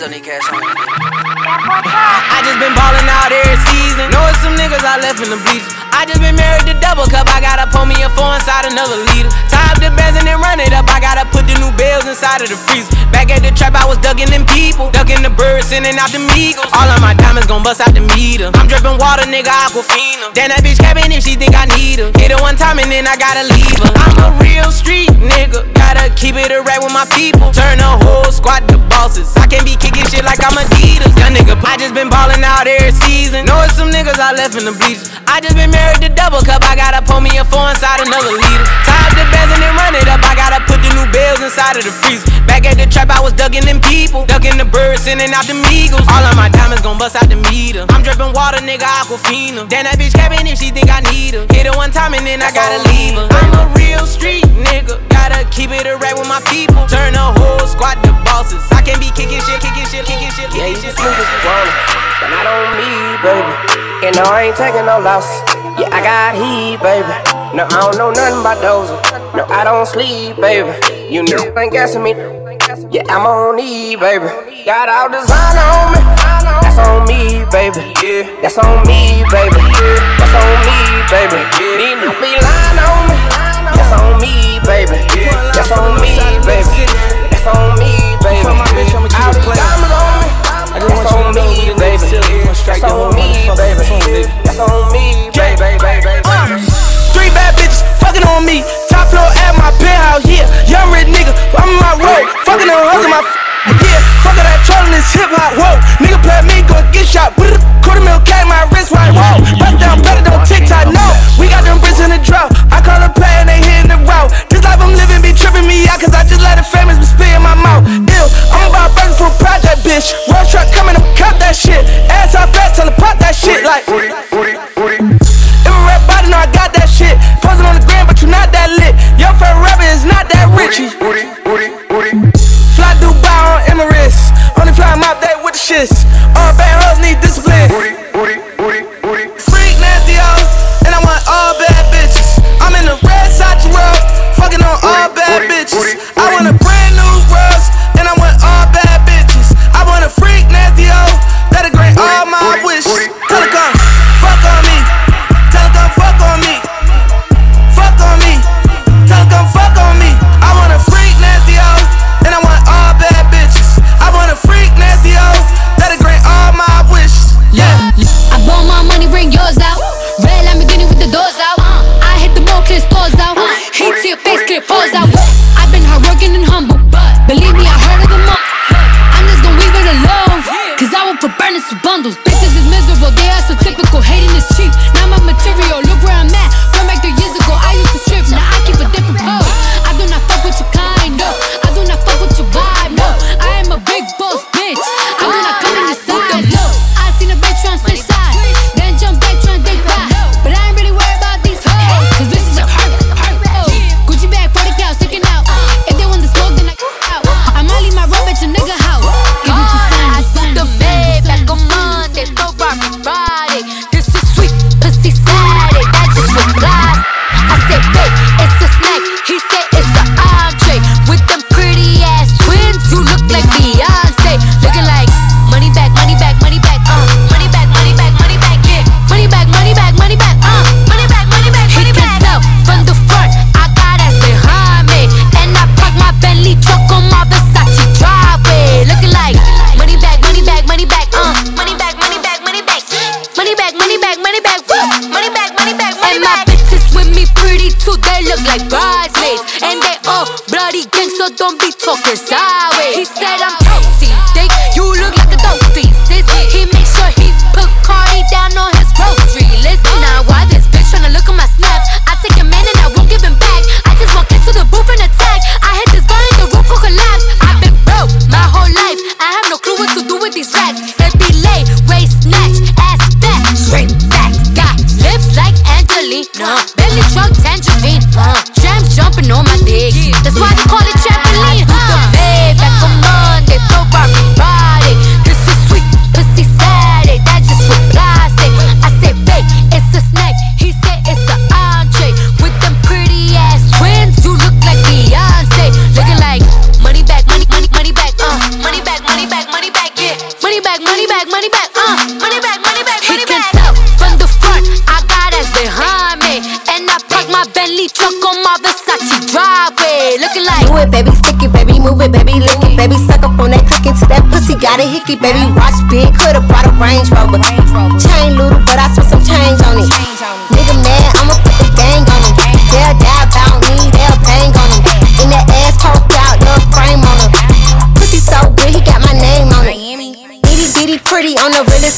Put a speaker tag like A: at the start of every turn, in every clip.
A: don't need cash on I just been ballin' out every season. Know it's some niggas I left in the bleachers. I just been married to double cup. I gotta pull me a four inside another liter. Tie up the bands and then run it up. I gotta put the new bells inside of the freezer. Back at the trap, I was ducking them people. Ducking the birds, sending out the meagles. All of my diamonds gon' bust out the meter. I'm dripping water, nigga, aquafina. Damn, that bitch capping if she think I need her. Hit her one time and then I gotta leave her. I'm a real street nigga. Gotta keep it a right with my people. Turn the whole squad to bosses. I can't be kicking shit like I'm Adidas. Young nigga, I just been ballin' out every season. Know it's some niggas I left in the bleachers. I just been married to double cup. I gotta pull me a four inside another liter. Tie up the bands and then run it up. I gotta put the new bells inside of the freezer. Back at the trap, I was ducking them people. Ducking the birds, sending out the meagles. All of my diamonds gon' bust out the meter. I'm dripping water, nigga, aquafina. Damn, that bitch capping if she think I need her. Hit her one time and then I gotta leave her. I'm a real street nigga. Gotta keep it a with my people. Turn the whole squad to bosses. I can't be kicking shit, kicking shit, kicking shit,
B: Yeah,
A: kicking shit.
B: can if you want it, but not on me, baby. And no, I ain't taking no losses. Yeah, I got heat, baby. No, I don't know nothing about those. No, I don't sleep, baby. You niggas ain't guessing me. Yeah, I'm on E, baby. Got all designer on me. That's on me, baby. Yeah, that's on me, baby. Yeah. That's on me, baby. These niggas be lying on me. That's on me, baby. That's on me, baby. That's on me,
C: my bitch, I'ma keep it playing.
B: diamonds on me.
C: I just want you to know
B: me,
C: we the
B: baby.
C: niggas still gonna strike
B: That's on
C: whole
B: baby.
C: phone, nigga.
B: That's on me, baby, baby, baby.
C: Uh, three bad bitches fucking on me. Top floor at my penthouse, yeah. Young rich nigga, I'm in my road. Fucking on in my f- yeah. Fuckin' that trolling this hip hop, whoa. Nigga play me, gon' get shot. Quarter mil K, my wrist with
D: these. It
E: be late, waist snatch, ass fat, straight back. Got lips like Angelina, looking like. Do it, baby,
F: stick it, baby, move it, baby, lick it, baby, suck up on that click into that pussy, got a hickey, baby, watch big, coulda brought a Range Rover. Chain little, but I spent some change on it.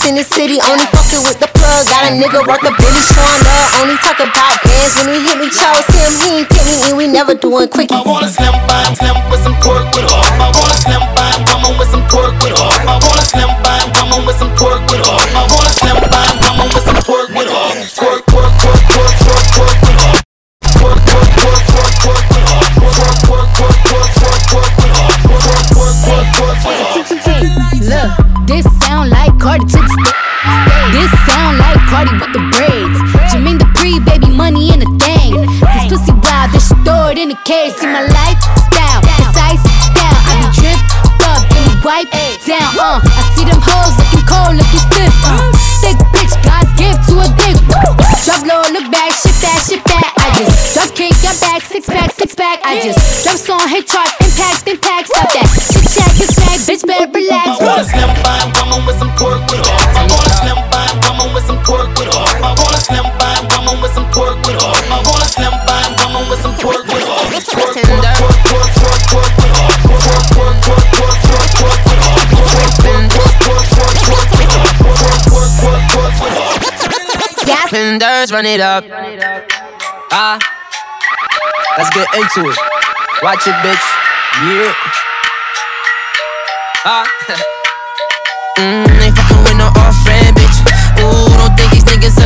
F: On in the city. Only fucking with the plug. Got a nigga work a Billy showing love. Only talk about bands when he hit me. Chose him, he ain't pick me and we never doing quickie.
E: I wanna slim by, slim with some pork with her. I wanna slim by, woman with some pork with her. I wanna slim
G: six pack. I just drop song, hit charts, impact, impact. Stop that. Chit chat, get back, bitch, better relax.
E: I wanna slim by, woman with some pork with her. I wanna slim by, woman with some pork with her. I wanna slim by, woman with some pork with her. I wanna slim by, woman with some pork with her. Pork, pork, pork, pork, pork, pork with her. Pork, pork, pork, pork, pork, pork with her. Pork, pork, pork, pork, pork, pork with her. Pork, pork, pork, pork with her.
H: Fenders, run it up. Ah, let's get into it. Watch it, bitch. Yeah. Ah. mm, ain't fucking with no off friend, bitch. Ooh, don't think these niggas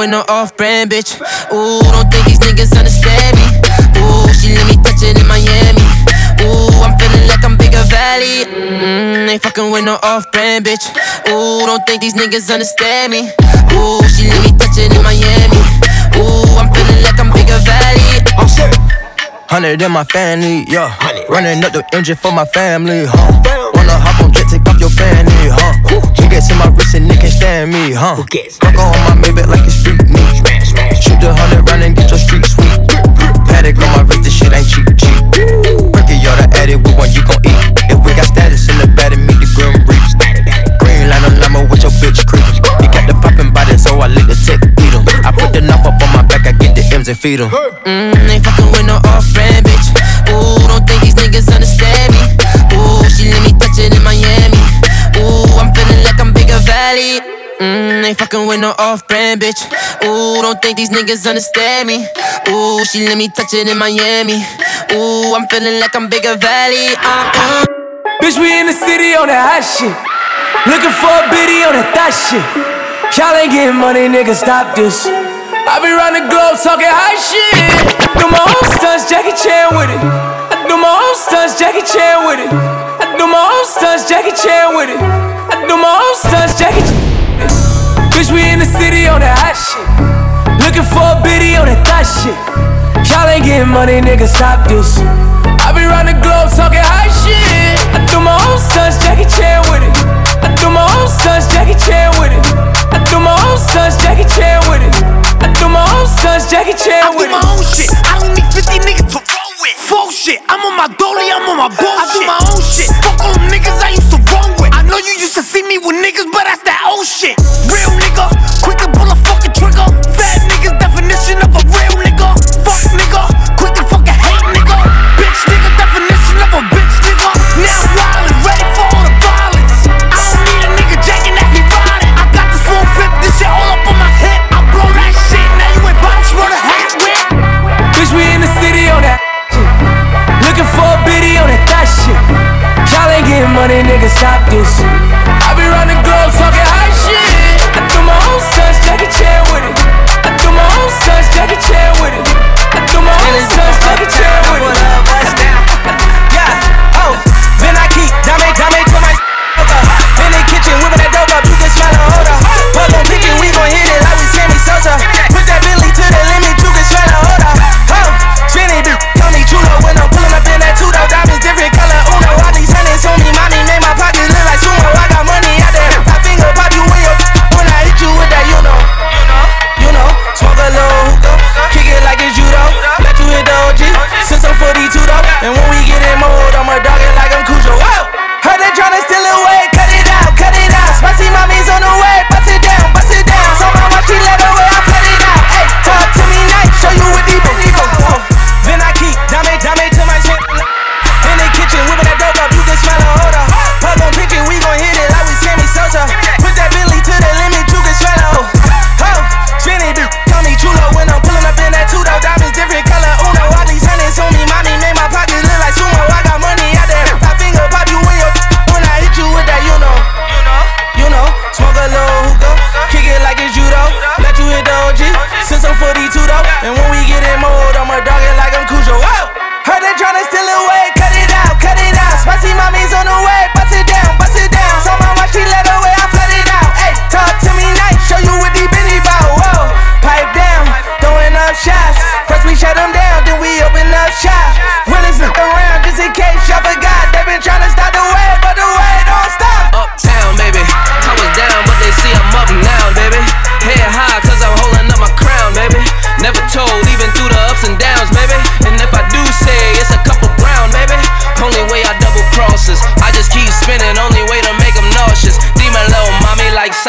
H: with no off-brand bitch. Ooh, don't think these niggas understand me. Ooh, she let me touch it in Miami. Ooh, I'm feeling like I'm bigger valley. Mm, ain't fucking with no off-brand bitch. Ooh, don't think these niggas understand me. Ooh, she let me touch it in Miami. Ooh, I'm feeling like I'm bigger valley.
I: I'm sick. Hundred in my family, yeah. Running up the engine for my family, huh? Wanna hop on jet, take off your fanny, huh? Niggas in my wrist and they can't stand me, huh? Fuck on my Maybach like it's street meat. Shoot the hundred round and get your street sweet. Patek on my wrist, this shit ain't cheap, cheap. Bricky, y'all the added, we want you gon' eat. If we got status in the bed, meet the grim reaps. Green line on limo with your bitch creep. You got the poppin' body, so I lick the tech, beat 'em. I put the knife up on my back, I get the M's and feed 'em.
H: Mm, ain't fucking with no off-brand bitch. Ooh, don't think these niggas understand me. Ooh, she let me touch it in Miami. Valley. Mm, ain't fucking with no off-brand bitch. Ooh, don't think these niggas understand me. Ooh, she let me touch it in Miami. Ooh, I'm feeling like I'm bigger valley. Uh-uh.
I: Bitch, we in the city on that hot shit. Looking for a biddy on that thot shit. Y'all ain't getting money, nigga, stop this. I be round the globe talking high shit. Do my own stunts, Jackie Chan with it. I do my own stunts, Jackie Chan with it. I do my own stunts, Jackie Chan with it. I do my own stunts, Jackie Chan. with it. Bitch, we in the city on that hot shit. Looking for a biddy on that thot shit. Y'all ain't getting money, nigga, stop this. I be round the globe talking high shit. I do my own stunts, Jackie Chan with it. I do my own stunts, Jackie Chan with it. I do my own stunts, Jackie Chan with it. I do my own stunts, Jackie Chan with it.
J: I do my own shit. I don't need 50 niggas to roll with. Full shit. I'm on my dolly, with niggas, but that's that old shit. Real nigga, quick to pull a fucking trigger. Fat niggas definition of a real nigga. Fuck nigga, quick to fucking hate nigga. Bitch nigga definition of a bitch nigga. Now wild ready for all the violence. I don't need a nigga jacking at me riding. I got this full flip, this shit all up on my hip. I blow that shit, now you ain't bout to the hat with.
I: Bitch, we in the city on that shit. Looking for a biddy on that thot shit. Y'all ain't getting money, nigga, stop this. I Jackie Chan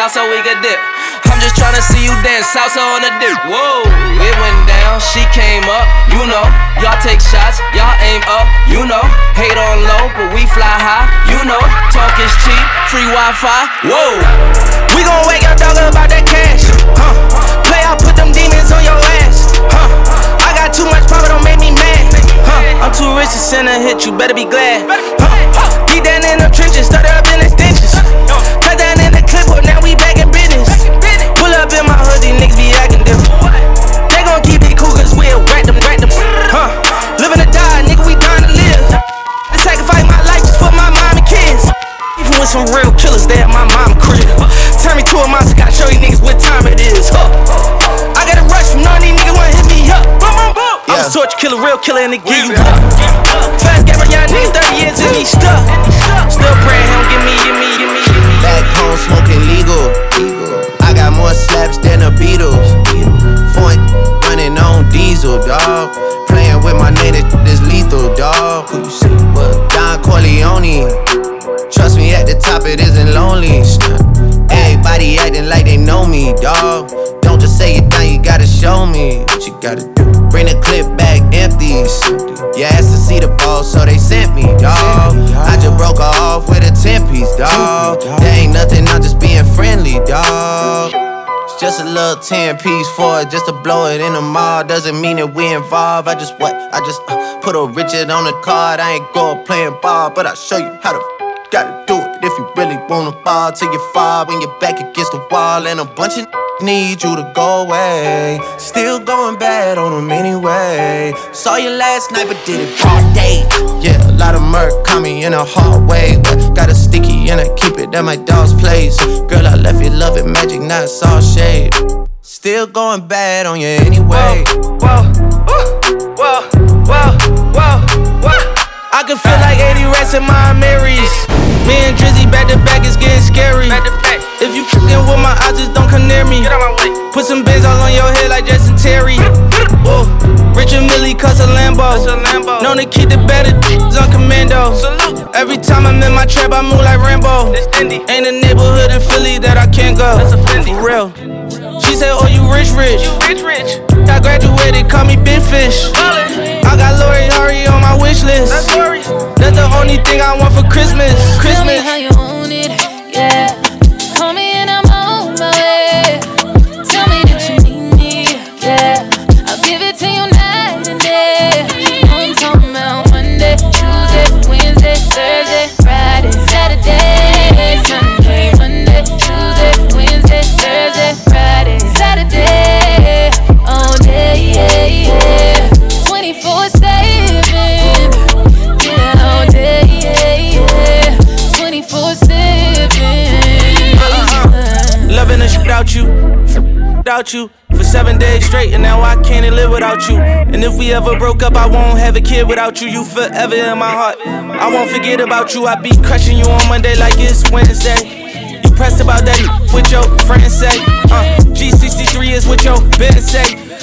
C: so we could dip. I'm just tryna see you dance salsa on the dip. Whoa, it went down, she came up, you know. Y'all take shots, y'all aim up, you know. Hate on low, but we fly high, you know. Talk is cheap, free Wi-Fi. Whoa, we gon' wake up talking about that cash, huh? Play, I put them demons on your ass, huh? I got too much power, don't make me mad, huh? I'm too rich to send a hit, you better be glad, huh? Deep down in the trenches, started up in the stenches. Cut down in the clipboard, now we back in business. Pull up in my hood, these niggas be acting different. They gon' keep it cool, cause we'll rack them, rack them. Huh? Living or die, nigga, we dying to live. I sacrifice my life just for my mom and kids. Even with some real killers, they at my mama crib. Turn me to a monster, gotta show you niggas what time it is. Huh? I got a rush from none of these niggas wanna hit me up. I'm a torture killer, real killer, and they give you up. Fast gap, young nigga, 30 years and he stuck.
K: Beatles. Foreign running on diesel, dog. Playing with my name, this lethal, dog. Who you see? What? Don Corleone. Trust me, at the top it isn't lonely. Everybody acting like they know me, dog. Don't just say it now, you gotta show me what you gotta do. Bring the clip back empties. You asked to see the ball, so they sent me, dog. I just broke off with a 10 piece, dog. There ain't nothing, I'm just being friendly, dog. Just a little 10 piece for it, just to blow it in the mall. Doesn't mean that we involved. I just what? I just uh, put a Richard on the card. I ain't going playing ball, but I'll show you how to gotta do it if you really wanna ball till you fall when you're back against the wall and a bunch of need you to go away. Still going bad on them anyway. Saw you last night, but did it all day. Yeah, a lot of murk caught me in a hard way. But got a sticky and I keep it at my dog's place. Girl, I left you loving magic, not all shade. Still going bad on you anyway.
C: Whoa, whoa, whoa, whoa, whoa, whoa. I can feel like 80 rats in my Marys. Me and Drizzy back to back, it's getting scary. If you fucking with my eyes, just don't come near me. Put some bins all on your head like Jason Terry. Whoa. Rich and Millie cuss a Lambo. Known to keep the better on commando. Salute. Every time I'm in my trap, I move like Rambo. Ain't a neighborhood in Philly that I can't go. For real. She said, Oh, you rich, rich. You rich, rich. I graduated, call me Big Fish. I got Lori Harvey on my wish list. That's the only thing I want for Christmas.
L: Tell me
C: Christmas.
L: You
C: for seven days straight, and now I can't live without you. And if we ever broke up, I won't have a kid without you. You forever in my heart. I won't forget about you. I be crushing you on Monday like it's Wednesday. You pressed about that what your friends say. Uh, G63 is what your business say.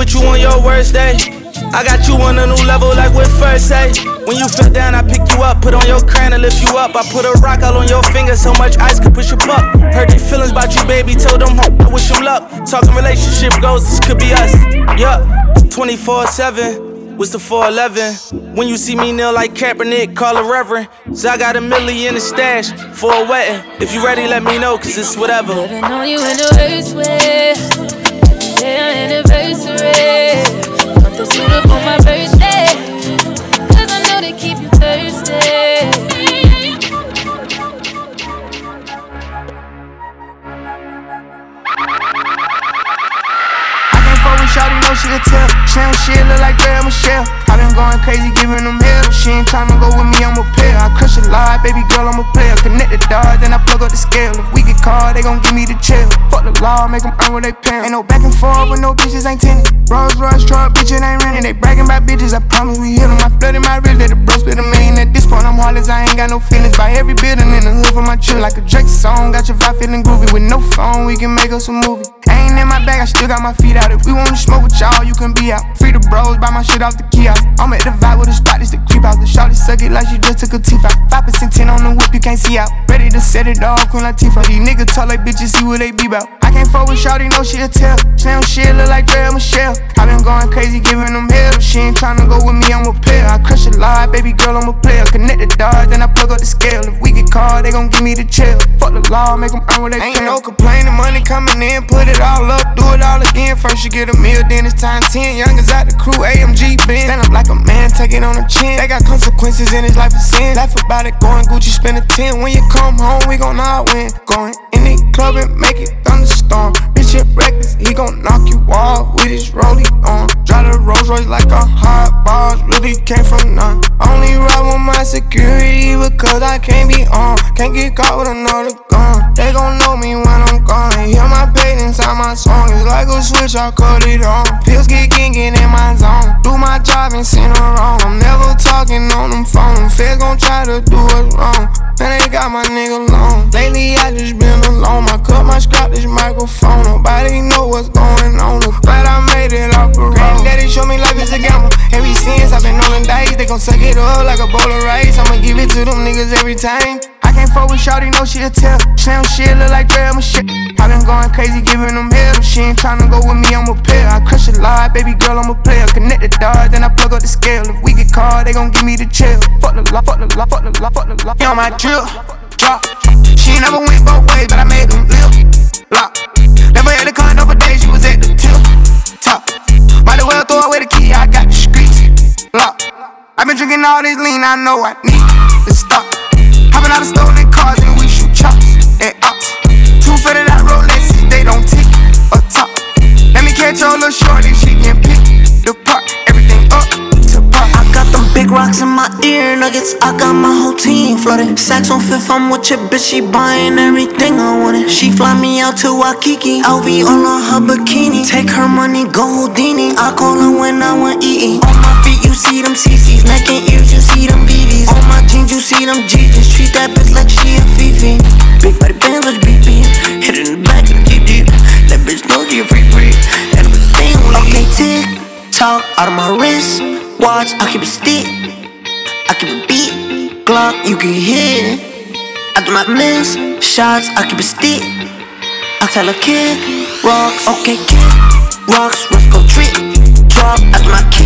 C: with you on your worst day. I got you on a new level like with first say. When you fell down, I pick you up, put on your crown and lift you up. I put a rock all on your finger, so much ice could push you up. Heard their feelings about you, baby. Told them I wish them luck. Talking relationship goals, this could be us. Yup, 24 7. What's the 411? When you see me kneel like Kaepernick, call a reverend. So I got a milli in the stash for a wedding. If you ready, let me know, cause it's whatever.
L: Living on you in the worst way anniversary. Put the suit up on my birthday. Cause I know they keep you thirsty.
M: She'll tell. Slam shit look like Draya Michele. I been going crazy, giving them hell. She ain't tryna go with me, I'm a player. I crush a lot, baby girl, I'm a player. Connect the dots, then I plug up the scale. If we get caught, they gon' give me the chill. Fuck the law, make them earn what they pay. Ain't no back and forth with no bitches ain't tenant. Rolls Royce truck, bitches ain't renting. They bragging about bitches, I promise we hit them. I flooded my wrist, let the bro spit a million. At this point, I'm heartless, I ain't got no feelings. Buy every building in the hood for my chill. Like a Drake song, got your vibe feeling groovy. With no phone, we can make us a movie. Ain't in my bag, I still got my feet out. If we wanna smoke with y'all, you can be out. Free the bros, buy my shit off the kiosk. I'm at the vibe with a spot, it's the creep out. The shawty suck it like she just took a teeth out. 5% 10 on the whip, you can't see out. Ready to set it off, Queen Latifah. These niggas talk like bitches, see what they be about. I can't fuck with shawty, no she'll tell. Slam shit look like Draya Michele. I been going crazy, giving them hell. She ain't tryna go with me, I'm a player. I crush a lot, baby girl, I'm a player. Connect the dots, then I plug up the scale. If we get caught, they gon' give me the chill. Fuck the law, make them earn what they Ain't no complaining, money coming in, put it all up, do it all again. First you get a meal, then it's time 10. Youngers out the crew, AMG Ben. Stand up like a man, take it on the chin. They got consequences in his life of sin. Laugh about it, going Gucci, spend a 10. When you come home, we gon' all win. Going in the club and make it thunderstorm. Bitch, it reckless, he gon' knock you off with his rollie on. Drive the Rolls Royce like a hot boss, really came from none. Only ride with my security because I can't be on. Can't get caught with another. They gon' know me when I'm gone. Hear my pain inside my song. It's like a switch, I cut it on. Pills get get in my zone. Do my job and send her wrong. I'm never talking on them phone. Feds gon' try to do us wrong. Man, they got my nigga long. Lately, I just been alone. I cut my scrap this microphone. Nobody know what's going on. Glad I made it off the road. Granddaddy showed me life is a gamble. Every since I've been on the dice, they gon' suck it up like a bowl of rice. I'ma give it to them niggas every time. I can't fuck with Shawty, no she'll tell. Slam shit look like Draya Michele. I been going crazy, giving them hell. She ain't tryna go with me, I'm a player. I crush a lot, baby girl, I'm a player. Connect the dots, then I plug up the scale. If we get caught, they gon' give me the chill. Fuck the law, fuck the law, fuck the law, fuck the law. You on my drip, drop. She never went both ways, but I made them live. Lock. Never had a con over days, she was at the tip. Top. Might as well throw away the key, I got the streets. Lock. i been drinking all this lean, I know I need to stop. Hopping out of stolen cars and we shoot chops and ops. Two that Rolexes, they don't tick or top. Let me catch your little shorty, she can pick the part, everything up to par.
J: I got them big rocks in my ear nuggets. I got my whole team flooded. Saks on fifth, I'm with your bitch. She buying everything I wanted. She fly me out to Waikiki. LV all on her bikini. Take her money, go Houdini. I call her when I want eating. On my feet, you see them CCs. Neck and ears, you see them BBs. On my jeans, you see them G's. Treat that bitch like she a Fifi. Big body bands, like BB. Hit it in the back of the GG. That bitch know she a free free. And with Okay, tick tock out of my wrist. Watch, I keep a stick. I keep a beat. Glock, you can hear. I do not miss shots. I keep a stick. I tell a kid, rocks, okay, kid, rocks, let's go trip. Drop after my kids.